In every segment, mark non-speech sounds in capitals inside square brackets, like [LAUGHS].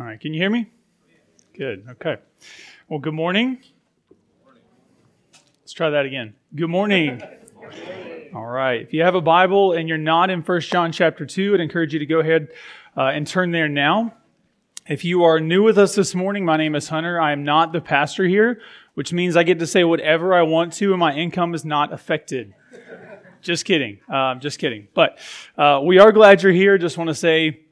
All right, can you hear me? Good, okay. Well, good morning. Let's try that again. Good morning. All right. If you have a Bible and you're not in 1 John chapter 2, I'd encourage you to go ahead uh, and turn there now. If you are new with us this morning, my name is Hunter. I am not the pastor here, which means I get to say whatever I want to and my income is not affected. just kidding. Uh, just kidding. But uh, we are glad you're here. Just want to say,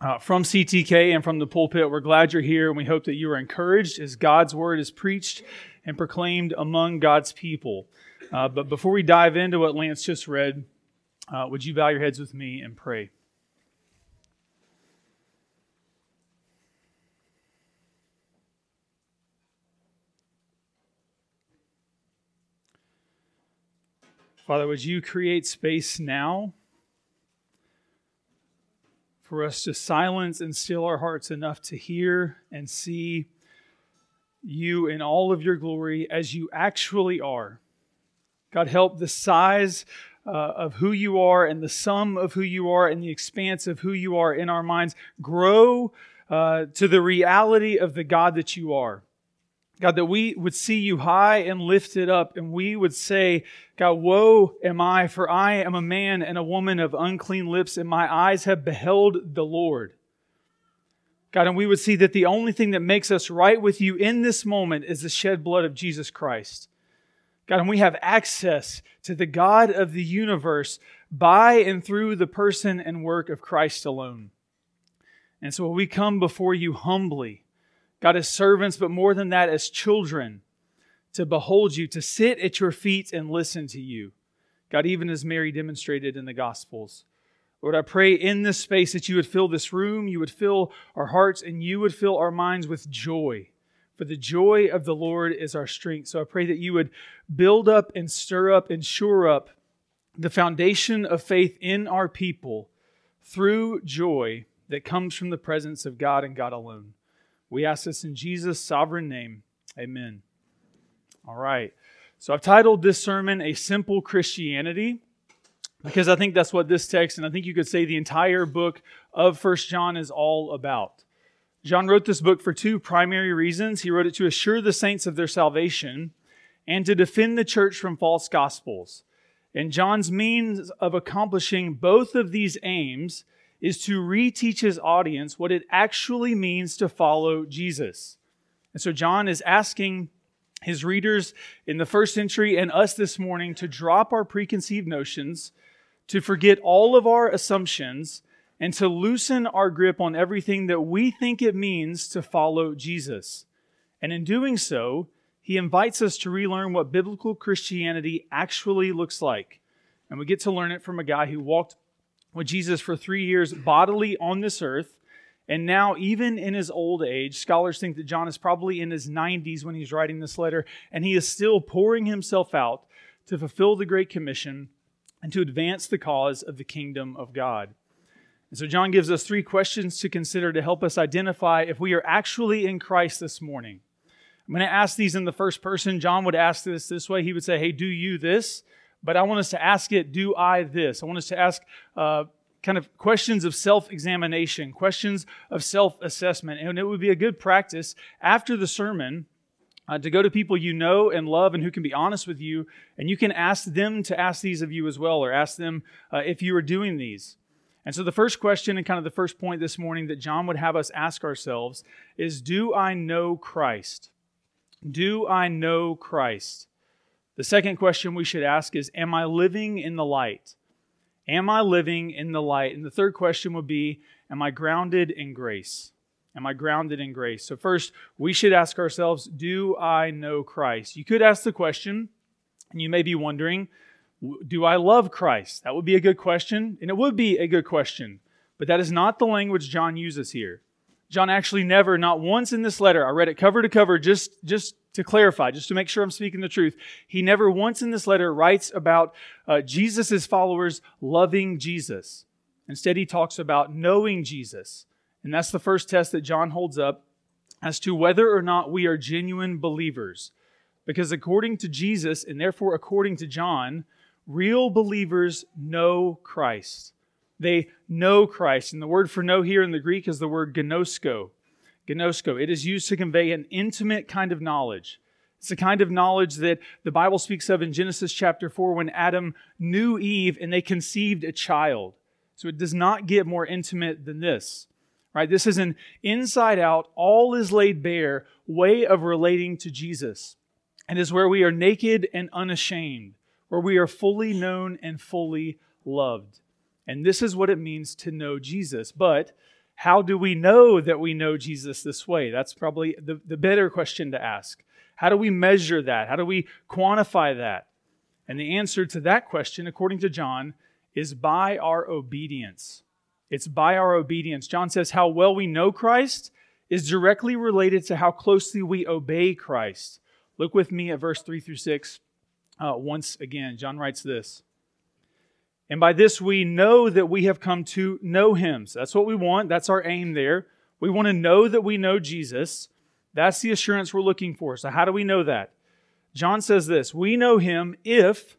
uh, from CTK and from the pulpit. We're glad you're here, and we hope that you are encouraged as God's word is preached and proclaimed among God's people. Uh, but before we dive into what Lance just read, uh, would you bow your heads with me and pray? Father, would you create space now for us to silence and still our hearts enough to hear and see you in all of your glory as you actually are. God, help the size uh, of who you are and the sum of who you are and the expanse of who you are in our minds grow uh, to the reality of the God that you are. God, that we would see you high and lifted up, and we would say, God, woe am I, for I am a man and a woman of unclean lips, and my eyes have beheld the Lord. God, and we would see that the only thing that makes us right with you in this moment is the shed blood of Jesus Christ. God, and we have access to the God of the universe by and through the person and work of Christ alone. And so we come before you humbly God, as servants, but more than that, as children, to behold you, to sit at your feet and listen to you. God, even as Mary demonstrated in the Gospels. Lord, I pray in this space that you would fill this room, you would fill our hearts, and you would fill our minds with joy. For the joy of the Lord is our strength. So I pray that you would build up and stir up and shore up the foundation of faith in our people through joy that comes from the presence of God and God alone. We ask this in Jesus' sovereign name. Amen. All right. So I've titled this sermon A Simple Christianity because I think that's what this text, and I think you could say the entire book of First John is all about. John wrote this book for two primary reasons. He wrote it to assure the saints of their salvation and to defend the church from false gospels. And John's means of accomplishing both of these aims is to reteach his audience what it actually means to follow Jesus. And so John is asking his readers in the first century and us this morning to drop our preconceived notions, to forget all of our assumptions, and to loosen our grip on everything that we think it means to follow Jesus. And in doing so, he invites us to relearn what biblical Christianity actually looks like. And we get to learn it from a guy who walked with Jesus for three years bodily on this earth. And now, even in his old age, scholars think that John is probably in his 90s when he's writing this letter, and he is still pouring himself out to fulfill the Great Commission and to advance the cause of the kingdom of God. And so, John gives us three questions to consider to help us identify if we are actually in Christ this morning. I'm going to ask these in the first person. John would ask this this way. He would say, Hey, do you this? But I want us to ask it, do I this? I want us to ask uh, kind of questions of self examination, questions of self assessment. And it would be a good practice after the sermon uh, to go to people you know and love and who can be honest with you. And you can ask them to ask these of you as well, or ask them uh, if you are doing these. And so, the first question and kind of the first point this morning that John would have us ask ourselves is Do I know Christ? Do I know Christ? The second question we should ask is Am I living in the light? Am I living in the light? And the third question would be Am I grounded in grace? Am I grounded in grace? So, first, we should ask ourselves Do I know Christ? You could ask the question, and you may be wondering, Do I love Christ? That would be a good question, and it would be a good question. But that is not the language John uses here. John actually never, not once in this letter, I read it cover to cover just, just to clarify, just to make sure I'm speaking the truth, he never once in this letter writes about uh, Jesus' followers loving Jesus. Instead, he talks about knowing Jesus. And that's the first test that John holds up as to whether or not we are genuine believers. Because according to Jesus, and therefore according to John, real believers know Christ. They know Christ. And the word for know here in the Greek is the word gnosko. Gnosko. It is used to convey an intimate kind of knowledge. It's the kind of knowledge that the Bible speaks of in Genesis chapter 4 when Adam knew Eve and they conceived a child. So it does not get more intimate than this. Right? This is an inside out, all is laid bare way of relating to Jesus. And is where we are naked and unashamed, where we are fully known and fully loved. And this is what it means to know Jesus. But how do we know that we know Jesus this way? That's probably the, the better question to ask. How do we measure that? How do we quantify that? And the answer to that question, according to John, is by our obedience. It's by our obedience. John says how well we know Christ is directly related to how closely we obey Christ. Look with me at verse 3 through 6 uh, once again. John writes this. And by this we know that we have come to know him. So that's what we want. That's our aim there. We want to know that we know Jesus. That's the assurance we're looking for. So how do we know that? John says this, we know him if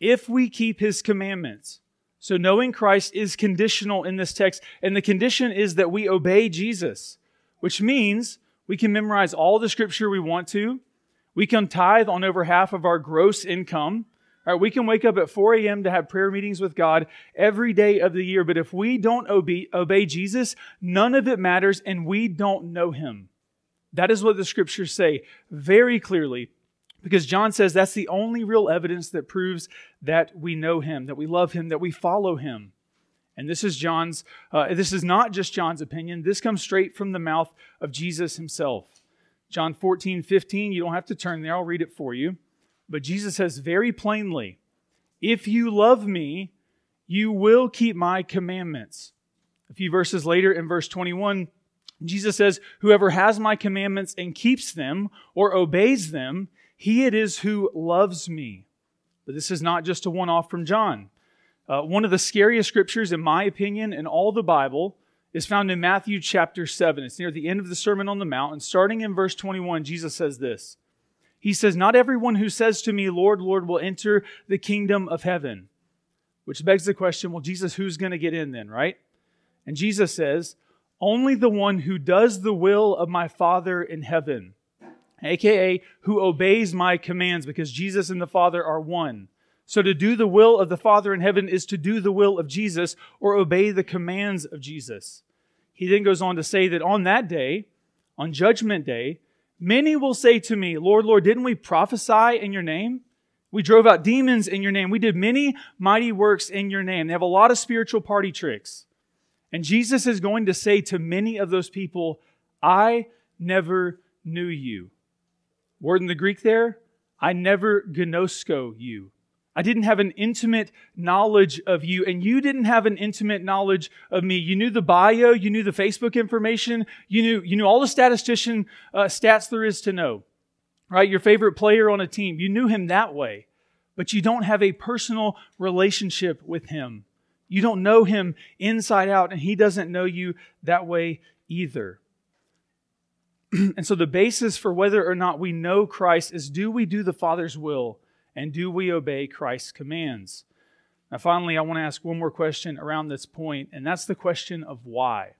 if we keep his commandments. So knowing Christ is conditional in this text, and the condition is that we obey Jesus, which means we can memorize all the scripture we want to. We can tithe on over half of our gross income. Right, we can wake up at 4 a.m. to have prayer meetings with God every day of the year, but if we don't obey, obey Jesus, none of it matters and we don't know him. That is what the scriptures say very clearly because John says that's the only real evidence that proves that we know him, that we love him, that we follow him. And this is John's, uh, this is not just John's opinion. This comes straight from the mouth of Jesus himself. John 14, 15, you don't have to turn there, I'll read it for you. But Jesus says very plainly, If you love me, you will keep my commandments. A few verses later in verse 21, Jesus says, Whoever has my commandments and keeps them or obeys them, he it is who loves me. But this is not just a one off from John. Uh, one of the scariest scriptures, in my opinion, in all the Bible is found in Matthew chapter 7. It's near the end of the Sermon on the Mount. And starting in verse 21, Jesus says this He says, Not everyone who says to me, Lord, Lord, will enter the kingdom of heaven. Which begs the question, well, Jesus, who's going to get in then, right? And Jesus says, only the one who does the will of my Father in heaven, aka who obeys my commands, because Jesus and the Father are one. So to do the will of the Father in heaven is to do the will of Jesus or obey the commands of Jesus. He then goes on to say that on that day, on Judgment Day, many will say to me, Lord, Lord, didn't we prophesy in your name? We drove out demons in your name. We did many mighty works in your name. They have a lot of spiritual party tricks. And Jesus is going to say to many of those people, I never knew you. Word in the Greek there, I never gnosko you. I didn't have an intimate knowledge of you, and you didn't have an intimate knowledge of me. You knew the bio, you knew the Facebook information, you knew, you knew all the statistician uh, stats there is to know, right? Your favorite player on a team, you knew him that way, but you don't have a personal relationship with him. You don't know him inside out, and he doesn't know you that way either. [CLEARS THROAT] and so, the basis for whether or not we know Christ is do we do the Father's will and do we obey Christ's commands? Now, finally, I want to ask one more question around this point, and that's the question of why.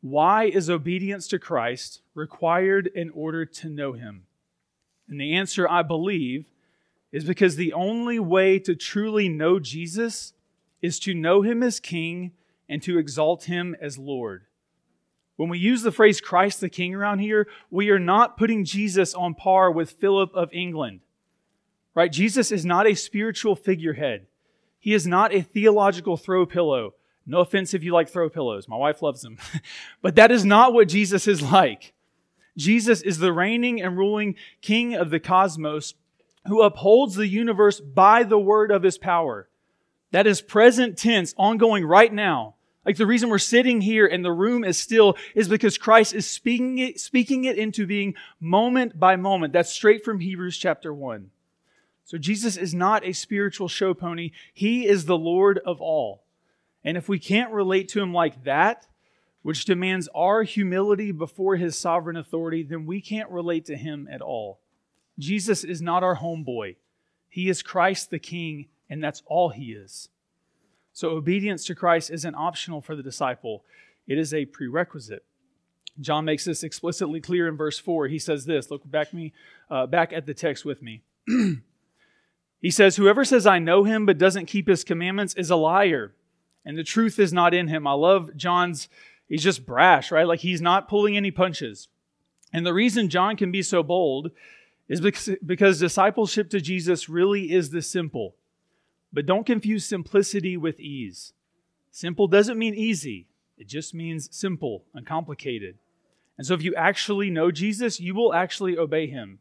Why is obedience to Christ required in order to know him? And the answer, I believe, is because the only way to truly know Jesus is to know him as king and to exalt him as Lord. When we use the phrase Christ the King around here, we are not putting Jesus on par with Philip of England. Right? Jesus is not a spiritual figurehead. He is not a theological throw pillow. No offense if you like throw pillows. My wife loves them. [LAUGHS] but that is not what Jesus is like. Jesus is the reigning and ruling king of the cosmos who upholds the universe by the word of his power. That is present tense, ongoing right now. Like the reason we're sitting here and the room is still is because Christ is speaking it, speaking it into being moment by moment. That's straight from Hebrews chapter 1. So Jesus is not a spiritual show pony. He is the Lord of all. And if we can't relate to him like that, which demands our humility before his sovereign authority, then we can't relate to him at all. Jesus is not our homeboy. He is Christ the King and that's all he is. So obedience to Christ isn't optional for the disciple, it is a prerequisite. John makes this explicitly clear in verse 4. He says this, look back me uh, back at the text with me. [CLEARS THROAT] he says, Whoever says, I know him, but doesn't keep his commandments is a liar, and the truth is not in him. I love John's, he's just brash, right? Like he's not pulling any punches. And the reason John can be so bold is because, discipleship to Jesus really is this simple. But don't confuse simplicity with ease. Simple doesn't mean easy, it just means simple, and complicated. And so if you actually know Jesus, you will actually obey him.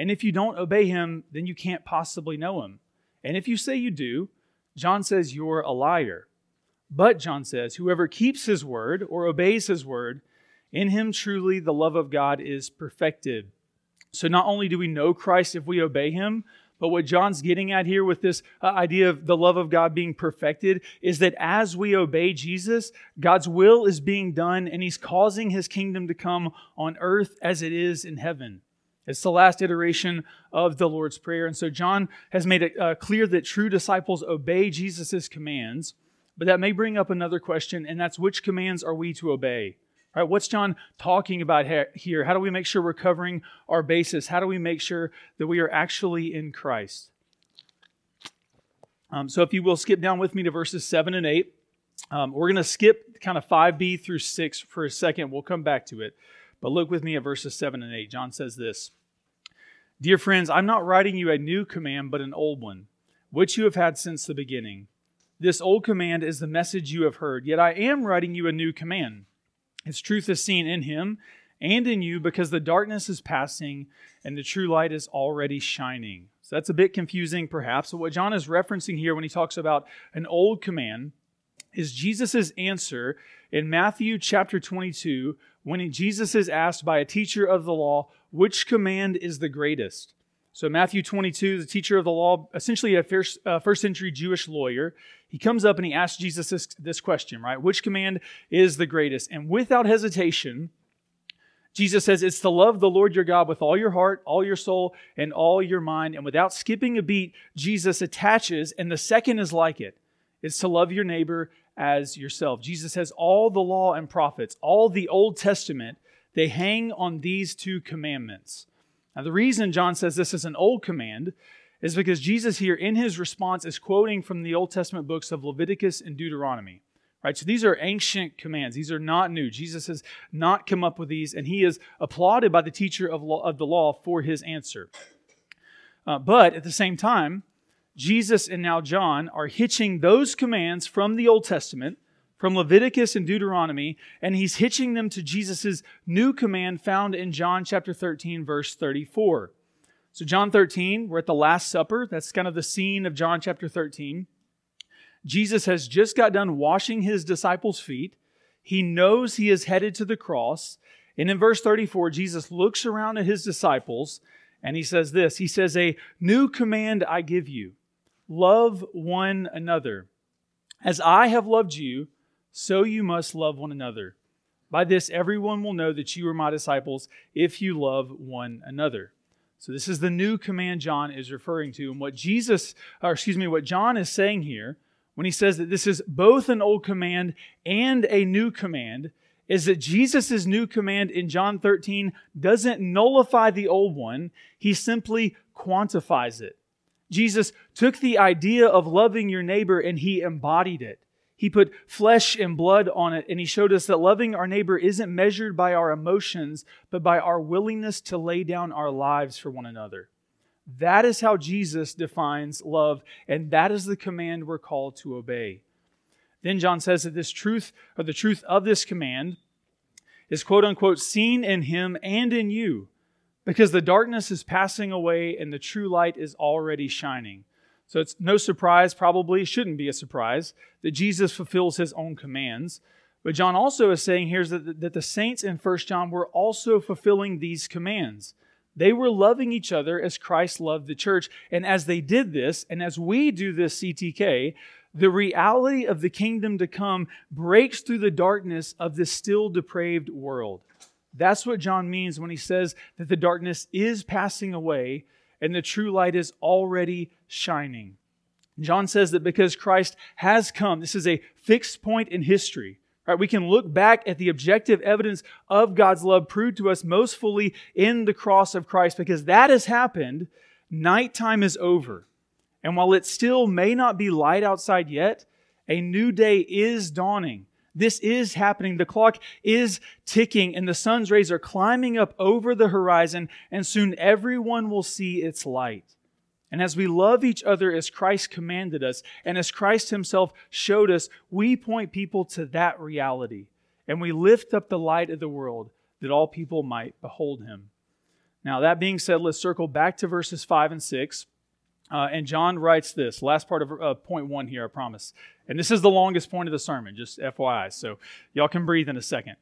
And if you don't obey him, then you can't possibly know him. And if you say you do, John says you're a liar. But John says, whoever keeps his word or obeys his word, in him truly the love of God is perfected. So not only do we know Christ if we obey him, but what John's getting at here with this uh, idea of the love of God being perfected is that as we obey Jesus, God's will is being done and he's causing his kingdom to come on earth as it is in heaven. It's the last iteration of the Lord's Prayer. And so John has made it uh, clear that true disciples obey Jesus' commands, but that may bring up another question, and that's which commands are we to obey? Right, what's John talking about here? How do we make sure we're covering our basis? How do we make sure that we are actually in Christ? Um, so, if you will skip down with me to verses 7 and 8, um, we're going to skip kind of 5b through 6 for a second. We'll come back to it. But look with me at verses 7 and 8. John says this Dear friends, I'm not writing you a new command, but an old one, which you have had since the beginning. This old command is the message you have heard, yet I am writing you a new command Its truth is seen in him and in you because the darkness is passing and the true light is already shining. So that's a bit confusing, perhaps. But what John is referencing here when he talks about an old command is Jesus' answer in Matthew chapter 22 when Jesus is asked by a teacher of the law, which command is the greatest? So, Matthew 22, the teacher of the law, essentially a first, uh, first century Jewish lawyer, he comes up and he asks Jesus this, this question, right? Which command is the greatest? And without hesitation, Jesus says it's to love the Lord your God with all your heart, all your soul, and all your mind. And without skipping a beat, Jesus attaches, and the second is like it it's to love your neighbor as yourself. Jesus says all the law and prophets, all the Old Testament, they hang on these two commandments. Now, the reason John says this is an old command is because Jesus here in his response is quoting from the Old Testament books of Leviticus and Deuteronomy. Right? So these are ancient commands. These are not new. Jesus has not come up with these, and he is applauded by the teacher of, law, of the law for his answer. Uh, but at the same time, Jesus and now John are hitching those commands from the Old Testament, from Leviticus and Deuteronomy, and he's hitching them to Jesus' new command found in John chapter 13, verse 34. So, John 13, we're at the Last Supper. That's kind of the scene of John chapter 13. Jesus has just got done washing his disciples' feet. He knows he is headed to the cross. And in verse 34, Jesus looks around at his disciples and he says this He says, A new command I give you love one another. As I have loved you, so you must love one another. By this, everyone will know that you are my disciples if you love one another. So this is the new command John is referring to. And what Jesus, or excuse me, what John is saying here when he says that this is both an old command and a new command is that Jesus' new command in John 13 doesn't nullify the old one, he simply quantifies it. Jesus took the idea of loving your neighbor and he embodied it. He put flesh and blood on it, and He showed us that loving our neighbor isn't measured by our emotions, but by our willingness to lay down our lives for one another. That is how Jesus defines love, and that is the command we're called to obey. Then John says that this truth, or the truth of this command, is quote unquote seen in him and in you, because the darkness is passing away and the true light is already shining. So it's no surprise, probably shouldn't be a surprise, that Jesus fulfills his own commands. But John also is saying here that, that the saints in 1 John were also fulfilling these commands. They were loving each other as Christ loved the church. And as they did this, and as we do this CTK, the reality of the kingdom to come breaks through the darkness of this still depraved world. That's what John means when he says that the darkness is passing away and the true light is already shining. John says that because Christ has come, this is a fixed point in history. Right? We can look back at the objective evidence of God's love proved to us most fully in the cross of Christ because that has happened. Nighttime is over. And while it still may not be light outside yet, a new day is dawning. This is happening. The clock is ticking, and the sun's rays are climbing up over the horizon, and soon everyone will see its light. And as we love each other as Christ commanded us, and as Christ Himself showed us, we point people to that reality. And we lift up the light of the world that all people might behold Him. Now, that being said, let's circle back to verses 5 and 6. Uh, and John writes this, last part of uh, point one here, I promise. And this is the longest point of the sermon, just FYI. So y'all can breathe in a second.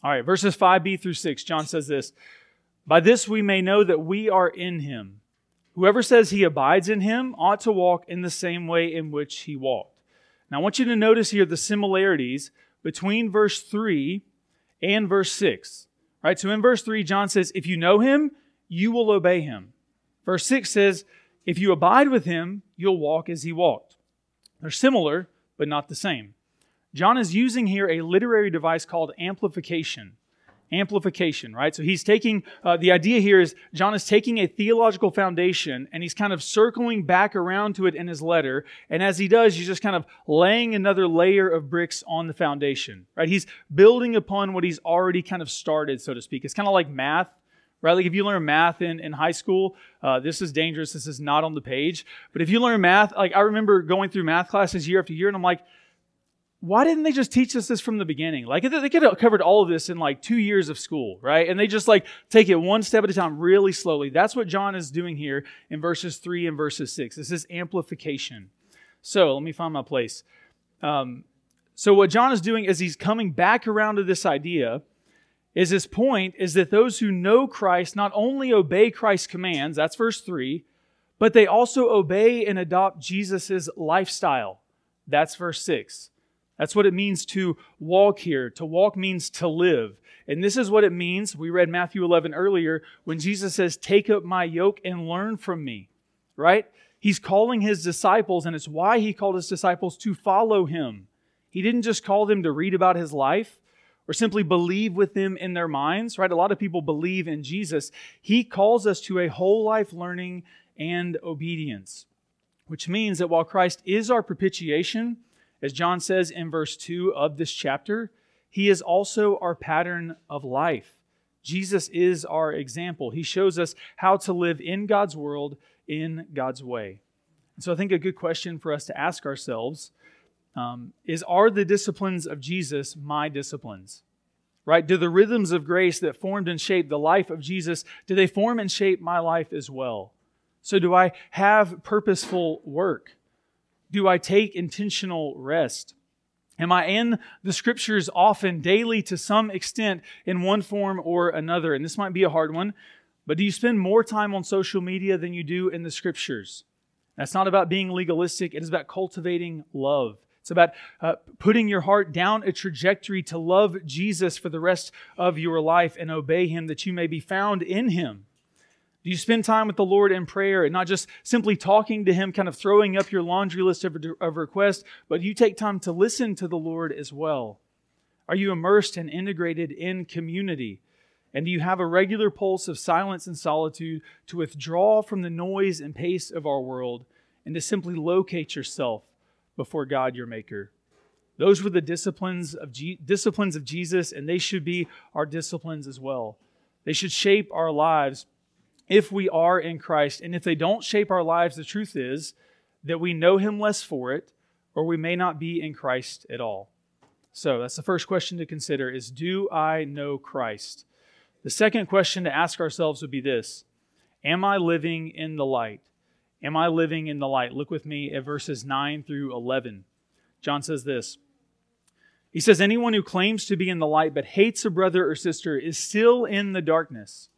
All right, verses 5b through 6, John says this By this we may know that we are in him. Whoever says he abides in him ought to walk in the same way in which he walked. Now, I want you to notice here the similarities between verse 3 and verse 6. Right? So in verse 3, John says, If you know him, you will obey him. Verse 6 says, If you abide with him, you'll walk as he walked. They're similar, but not the same. John is using here a literary device called amplification amplification, right? So he's taking, uh, the idea here is John is taking a theological foundation and he's kind of circling back around to it in his letter. And as he does, he's just kind of laying another layer of bricks on the foundation, right? He's building upon what he's already kind of started, so to speak. It's kind of like math. Right? Like if you learn math in, in high school, uh, this is dangerous. This is not on the page. But if you learn math, like I remember going through math classes year after year, and I'm like, why didn't they just teach us this from the beginning? Like they could have covered all of this in like two years of school, right? And they just like take it one step at a time, really slowly. That's what John is doing here in verses three and verses six. This is amplification. So let me find my place. Um, so what John is doing is he's coming back around to this idea. Is his point is that those who know Christ not only obey Christ's commands, that's verse three, but they also obey and adopt Jesus' lifestyle. That's verse six. That's what it means to walk here. To walk means to live. And this is what it means. We read Matthew 11 earlier when Jesus says, Take up my yoke and learn from me, right? He's calling his disciples, and it's why he called his disciples to follow him. He didn't just call them to read about his life or simply believe with them in their minds, right? A lot of people believe in Jesus. He calls us to a whole life learning and obedience, which means that while Christ is our propitiation, as John says in verse 2 of this chapter, he is also our pattern of life. Jesus is our example. He shows us how to live in God's world in God's way. And so I think a good question for us to ask ourselves um, is Are the disciplines of Jesus my disciplines? Right? Do the rhythms of grace that formed and shaped the life of Jesus, do they form and shape my life as well? So do I have purposeful work? do I take intentional rest? Am I in the scriptures often, daily, to some extent, in one form or another? And this might be a hard one, but do you spend more time on social media than you do in the scriptures? That's not about being legalistic, it is about cultivating love. It's about uh, putting your heart down a trajectory to love Jesus for the rest of your life and obey Him that you may be found in Him. Do you spend time with the Lord in prayer and not just simply talking to Him, kind of throwing up your laundry list of, of requests, but you take time to listen to the Lord as well? Are you immersed and integrated in community? And do you have a regular pulse of silence and solitude to withdraw from the noise and pace of our world and to simply locate yourself before God, your Maker? Those were the disciplines of, G- disciplines of Jesus, and they should be our disciplines as well. They should shape our lives if we are in Christ. And if they don't shape our lives, the truth is that we know Him less for it, or we may not be in Christ at all. So that's the first question to consider is do I know Christ? The second question to ask ourselves would be this Am I living in the light? Am I living in the light? Look with me at verses 9 through 11. John says this. He says, Anyone who claims to be in the light but hates a brother or sister is still in the darkness.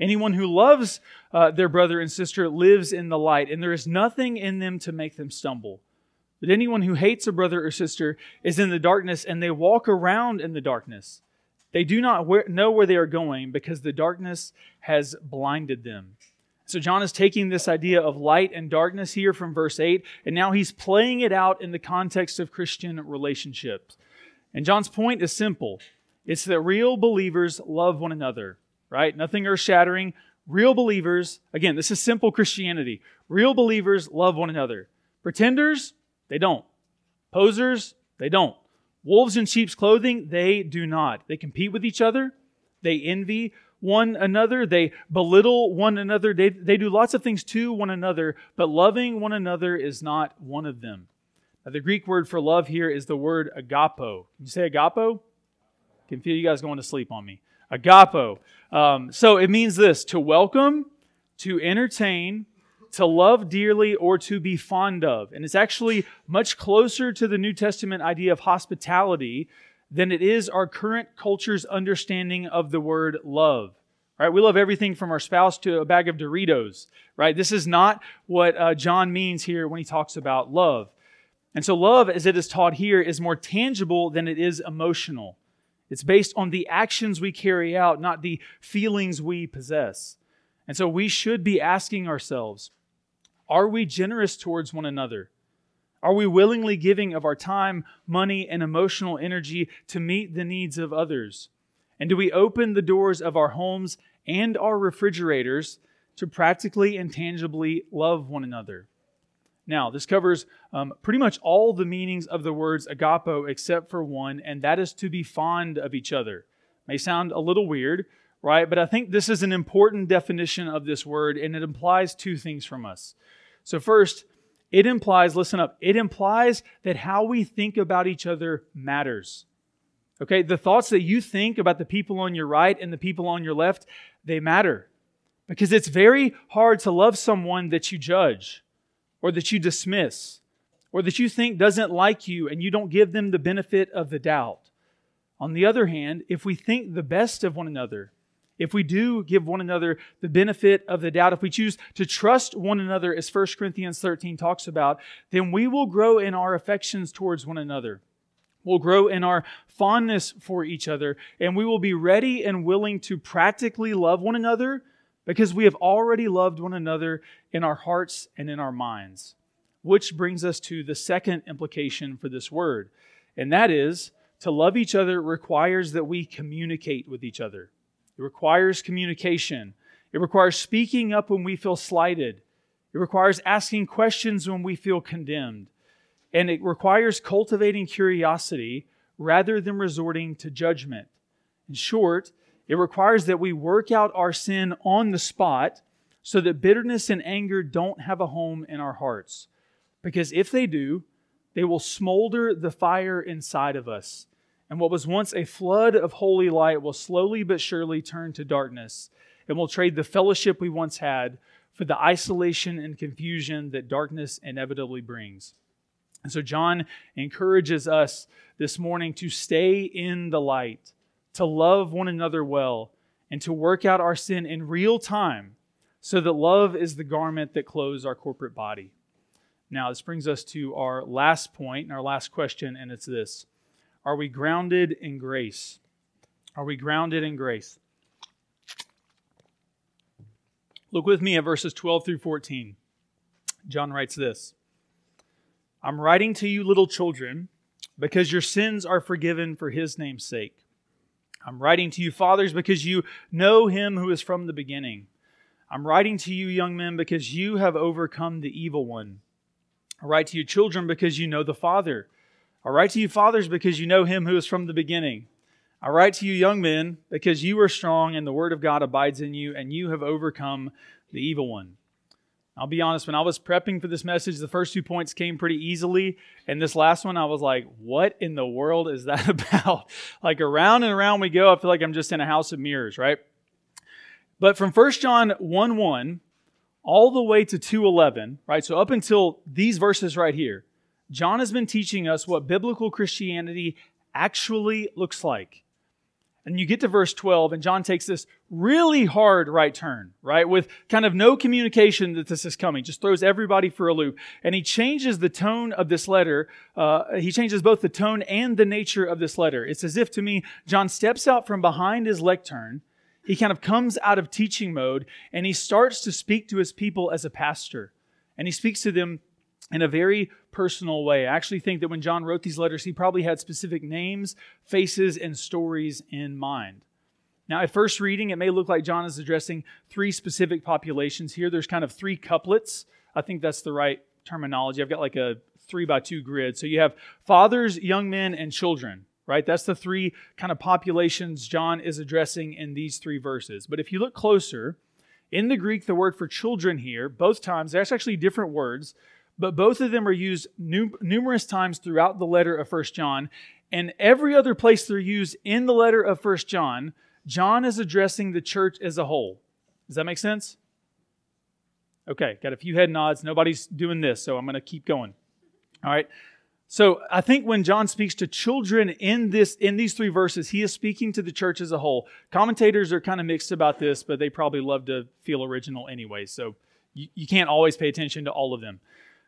Anyone who loves uh, their brother and sister lives in the light, and there is nothing in them to make them stumble. But anyone who hates a brother or sister is in the darkness, and they walk around in the darkness. They do not know where they are going because the darkness has blinded them. So, John is taking this idea of light and darkness here from verse 8, and now he's playing it out in the context of Christian relationships. And John's point is simple it's that real believers love one another, right? Nothing earth shattering. Real believers, again, this is simple Christianity. Real believers love one another. Pretenders, they don't. Posers, they don't. Wolves in sheep's clothing, they do not. They compete with each other. They envy one another. They belittle one another. They, they do lots of things to one another, but loving one another is not one of them. Now, the Greek word for love here is the word agapo. Can you say agapo? Can feel you guys going to sleep on me. Agapo. Um, so it means this to welcome, to entertain, to love dearly, or to be fond of. And it's actually much closer to the New Testament idea of hospitality than it is our current culture's understanding of the word love. Right? We love everything from our spouse to a bag of Doritos. Right? This is not what uh, John means here when he talks about love. And so, love, as it is taught here, is more tangible than it is emotional. It's based on the actions we carry out, not the feelings we possess. And so, we should be asking ourselves are we generous towards one another? Are we willingly giving of our time, money, and emotional energy to meet the needs of others? And do we open the doors of our homes and our refrigerators to practically and tangibly love one another? Now, this covers um, pretty much all the meanings of the words agapo except for one, and that is to be fond of each other. May sound a little weird, right? But I think this is an important definition of this word, and it implies two things from us. So, first, it implies, listen up, it implies that how we think about each other matters. Okay, the thoughts that you think about the people on your right and the people on your left, they matter. Because it's very hard to love someone that you judge or that you dismiss or that you think doesn't like you and you don't give them the benefit of the doubt. On the other hand, if we think the best of one another, if we do give one another the benefit of the doubt, if we choose to trust one another, as 1 Corinthians 13 talks about, then we will grow in our affections towards one another. We'll grow in our fondness for each other, and we will be ready and willing to practically love one another because we have already loved one another in our hearts and in our minds. Which brings us to the second implication for this word, and that is to love each other requires that we communicate with each other. It requires communication. It requires speaking up when we feel slighted. It requires asking questions when we feel condemned. And it requires cultivating curiosity rather than resorting to judgment. In short, it requires that we work out our sin on the spot so that bitterness and anger don't have a home in our hearts. Because if they do, they will smolder the fire inside of us and what was once a flood of holy light will slowly but surely turn to darkness, and will trade the fellowship we once had for the isolation and confusion that darkness inevitably brings. And so, John encourages us this morning to stay in the light, to love one another well, and to work out our sin in real time so that love is the garment that clothes our corporate body. Now, this brings us to our last point and our last question, and it's this are we grounded in grace? Are we grounded in grace? Look with me at verses 12 through 14. John writes this I'm writing to you, little children, because your sins are forgiven for his name's sake. I'm writing to you, fathers, because you know him who is from the beginning. I'm writing to you, young men, because you have overcome the evil one. I write to you, children, because you know the Father. I write to you, fathers, because you know him who is from the beginning. I write to you, young men, because you are strong and the word of God abides in you, and you have overcome the evil one. I'll be honest, when I was prepping for this message, the first two points came pretty easily. And this last one, I was like, what in the world is that [LAUGHS] about? like around and around we go. I feel like I'm just in a house of mirrors, right? But from 1 John 1 1 all the way to 211, right? So up until these verses right here, John has been teaching us what biblical Christianity actually looks like. And you get to verse 12, and John takes this really hard right turn, right? With kind of no communication that this is coming, just throws everybody for a loop. And he changes the tone of this letter. Uh, he changes both the tone and the nature of this letter. It's as if to me, John steps out from behind his lectern. He kind of comes out of teaching mode, and he starts to speak to his people as a pastor. And he speaks to them in a very personal way. I actually think that when John wrote these letters, he probably had specific names, faces, and stories in mind. Now, at first reading, it may look like John is addressing three specific populations here. There's kind of three couplets. I think that's the right terminology. I've got like a three by two grid. So you have fathers, young men, and children, right? That's the three kind of populations John is addressing in these three verses. But if you look closer, in the Greek, the word for children here, both times, there's actually different words, but both of them are used num- numerous times throughout the letter of First John. And every other place they're used in the letter of First John, John is addressing the church as a whole. Does that make sense? Okay, got a few head nods. Nobody's doing this, so I'm going to keep going. All right. So I think when John speaks to children in this in these three verses, he is speaking to the church as a whole. Commentators are kind of mixed about this, but they probably love to feel original anyway. So you, you can't always pay attention to all of them.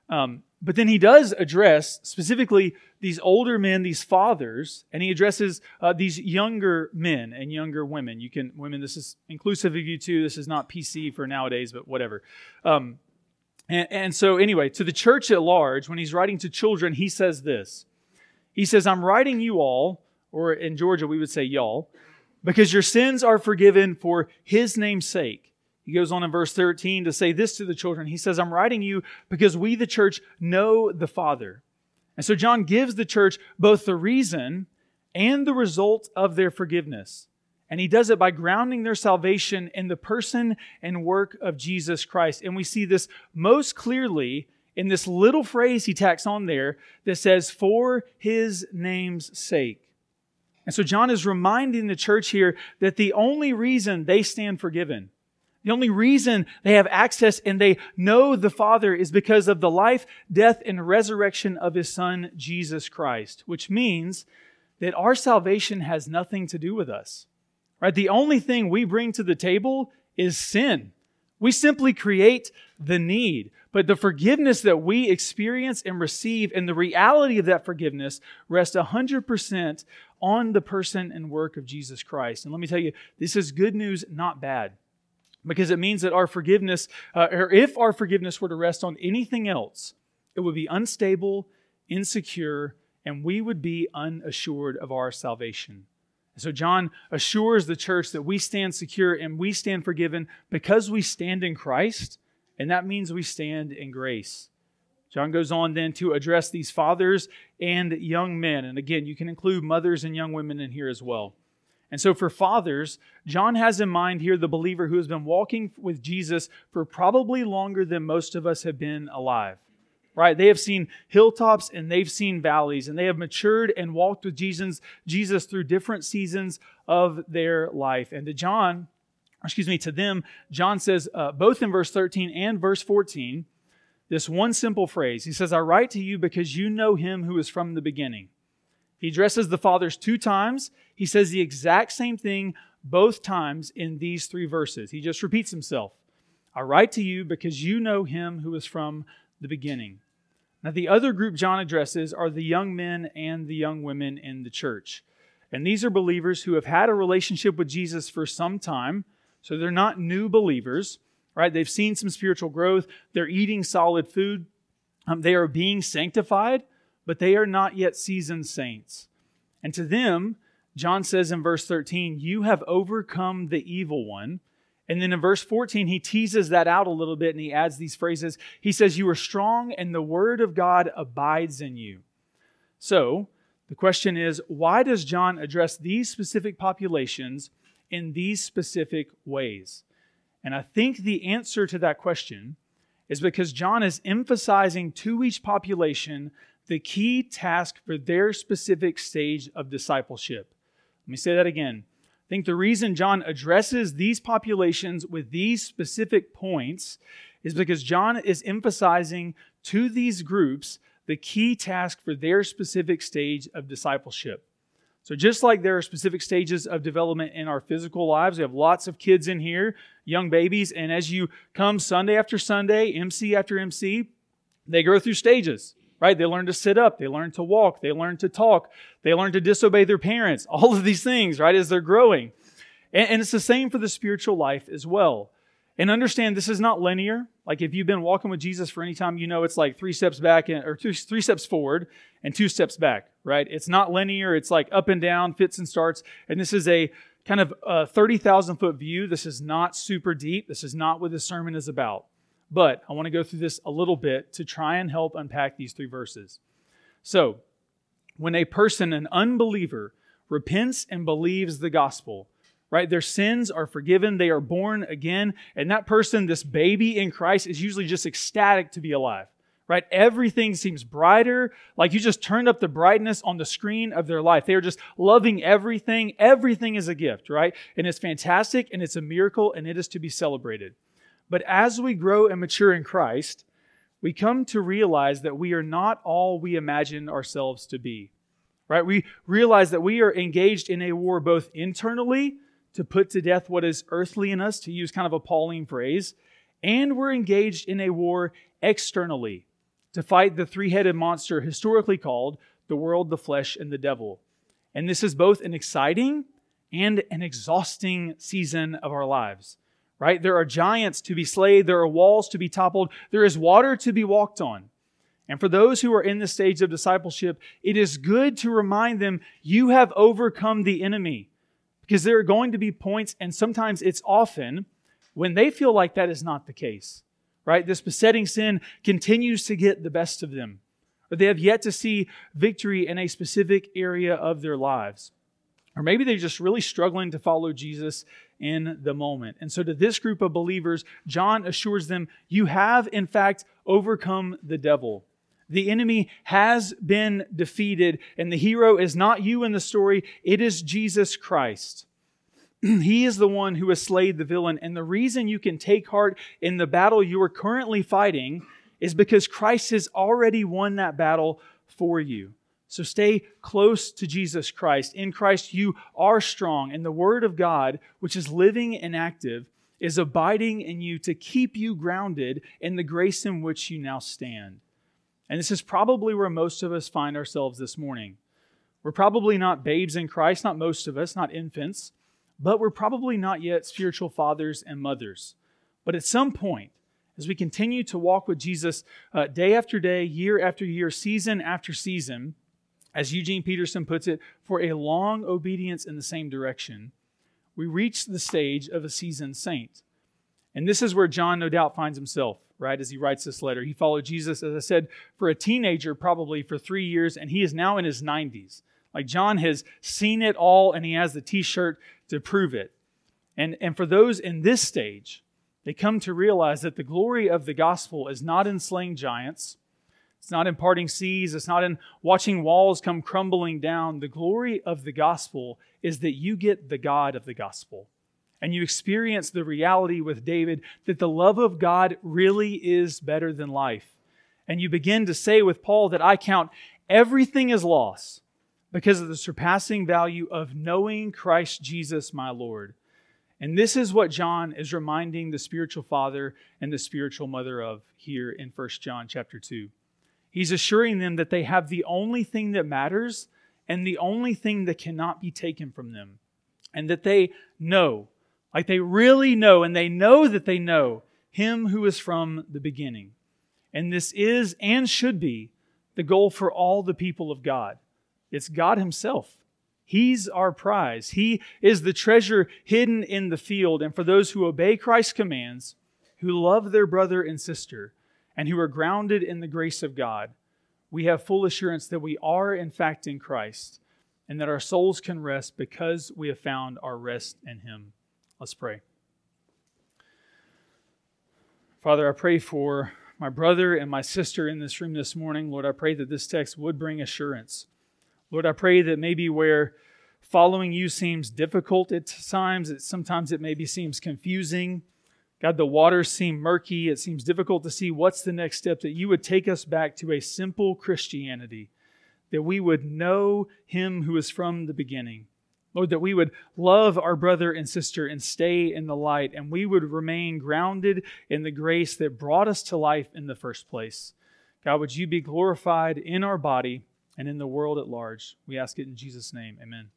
Um, but then he does address specifically these older men, these fathers, and he addresses uh, these younger men and younger women. You can, women, this is inclusive of you too. This is not PC for nowadays, but whatever. Um, and, and so, anyway, to the church at large, when he's writing to children, he says this He says, I'm writing you all, or in Georgia, we would say y'all, because your sins are forgiven for his name's sake. He goes on in verse 13 to say this to the children. He says, I'm writing you because we, the church, know the Father. And so John gives the church both the reason and the result of their forgiveness. And he does it by grounding their salvation in the person and work of Jesus Christ. And we see this most clearly in this little phrase he tacks on there that says, for his name's sake. And so John is reminding the church here that the only reason they stand forgiven the only reason they have access and they know the Father is because of the life, death, and resurrection of His Son, Jesus Christ, which means that our salvation has nothing to do with us. Right? The only thing we bring to the table is sin. We simply create the need. But the forgiveness that we experience and receive and the reality of that forgiveness rests 100% on the person and work of Jesus Christ. And let me tell you, this is good news, not bad because it means that our forgiveness, uh, or if our forgiveness were to rest on anything else, it would be unstable, insecure, and we would be unassured of our salvation. So, John assures the church that we stand secure and we stand forgiven because we stand in Christ, and that means we stand in grace. John goes on then to address these fathers and young men. And again, you can include mothers and young women in here as well. And so, for fathers, John has in mind here the believer who has been walking with Jesus for probably longer than most of us have been alive. Right? They have seen hilltops and they've seen valleys, and they have matured and walked with Jesus, Jesus through different seasons of their life. And to John, excuse me, to them, John says, uh, both in verse 13 and verse 14, this one simple phrase. He says, I write to you because you know him who is from the beginning. He addresses the fathers two times. He says the exact same thing both times in these three verses. He just repeats himself. I write to you because you know him who is from the beginning. Now, the other group John addresses are the young men and the young women in the church. And these are believers who have had a relationship with Jesus for some time. So they're not new believers, right? They've seen some spiritual growth. They're eating solid food. Um, they are being sanctified but they are not yet seasoned saints. And to them, John says in verse 13, You have overcome the evil one. And then in verse 14, he teases that out a little bit and he adds these phrases. He says, You are strong and the word of God abides in you. So, the question is, why does John address these specific populations in these specific ways? And I think the answer to that question is because John is emphasizing to each population the key task for their specific stage of discipleship. Let me say that again. I think the reason John addresses these populations with these specific points is because John is emphasizing to these groups the key task for their specific stage of discipleship. So, just like there are specific stages of development in our physical lives, we have lots of kids in here, young babies, and as you come Sunday after Sunday, MC after MC, they go through stages right? They learn to sit up, they learn to walk, they learn to talk, they learn to disobey their parents, [LAUGHS] all of these things, right, as they're growing. And, and it's the same for the spiritual life as well. And understand this is not linear. Like if you've been walking with Jesus for any time, you know it's like three steps back and, or two, three steps forward and two steps back, right? It's not linear. It's like up and down, fits and starts. And this is a kind of a 30,000 foot view. This is not super deep. This is not what this sermon is about. But I want to go through this a little bit to try and help unpack these three verses. So, when a person, an unbeliever, repents and believes the gospel, right? Their sins are forgiven, they are born again, and that person, this baby in Christ, is usually just ecstatic to be alive, right? Everything seems brighter, like you just turned up the brightness on the screen of their life. They are just loving everything. Everything is a gift, right? And it's fantastic and it's a miracle and it is to be celebrated. But as we grow and mature in Christ, we come to realize that we are not all we imagine ourselves to be. Right? We realize that we are engaged in a war both internally to put to death what is earthly in us, to use kind of a Pauline phrase, and we're engaged in a war externally to fight the three headed monster historically called the world, the flesh, and the devil. And this is both an exciting and an exhausting season of our lives right? There are giants to be slayed, there are walls to be toppled, there is water to be walked on. And for those who are in the stage of discipleship, it is good to remind them you have overcome the enemy. Because there are going to be points, and sometimes it's often, when they feel like that is not the case, right? This besetting sin continues to get the best of them, or they have yet to see victory in a specific area of their lives. Or maybe they're just really struggling to follow Jesus in the moment. And so, to this group of believers, John assures them, You have, in fact, overcome the devil. The enemy has been defeated, and the hero is not you in the story, it is Jesus Christ. [CLEARS THROAT] he is the one who has slayed the villain. And the reason you can take heart in the battle you are currently fighting is because Christ has already won that battle for you. So stay close to Jesus Christ. In Christ, you are strong, and the Word of God, which is living and active, is abiding in you to keep you grounded in the grace in which you now stand. And this is probably where most of us find ourselves this morning. We're probably not babes in Christ, not most of us, not infants, but we're probably not yet spiritual fathers and mothers. But at some point, as we continue to walk with Jesus uh, day after day, year after year, season after season, as Eugene Peterson puts it, for a long obedience in the same direction, we reach the stage of a seasoned saint. And this is where John, no doubt, finds himself, right, as he writes this letter. He followed Jesus, as I said, for a teenager, probably for three years, and he is now in his 90s. Like John has seen it all, and he has the t shirt to prove it. And, and for those in this stage, they come to realize that the glory of the gospel is not in slaying giants it's not in parting seas. It's not in watching walls come crumbling down. The glory of the gospel is that you get the God of the gospel. And you experience the reality with David that the love of God really is better than life. And you begin to say with Paul that I count everything as loss because of the surpassing value of knowing Christ Jesus, my Lord. And this is what John is reminding the spiritual father and the spiritual mother of here in 1 John chapter 2. He's assuring them that they have the only thing that matters and the only thing that cannot be taken from them. And that they know, like they really know, and they know that they know Him who is from the beginning. And this is and should be the goal for all the people of God. It's God Himself. He's our prize. He is the treasure hidden in the field. And for those who obey Christ's commands, who love their brother and sister, and who are grounded in the grace of God, we have full assurance that we are, in fact, in Christ and that our souls can rest because we have found our rest in Him. Let's pray. Father, I pray for my brother and my sister in this room this morning. Lord, I pray that this text would bring assurance. Lord, I pray that maybe where following you seems difficult at times, it, sometimes it maybe seems confusing God, the waters seem murky. It seems difficult to see what's the next step, that you would take us back to a simple Christianity, that we would know Him who is from the beginning. Lord, that we would love our brother and sister and stay in the light, and we would remain grounded in the grace that brought us to life in the first place. God, would you be glorified in our body and in the world at large? We ask it in Jesus' name. Amen.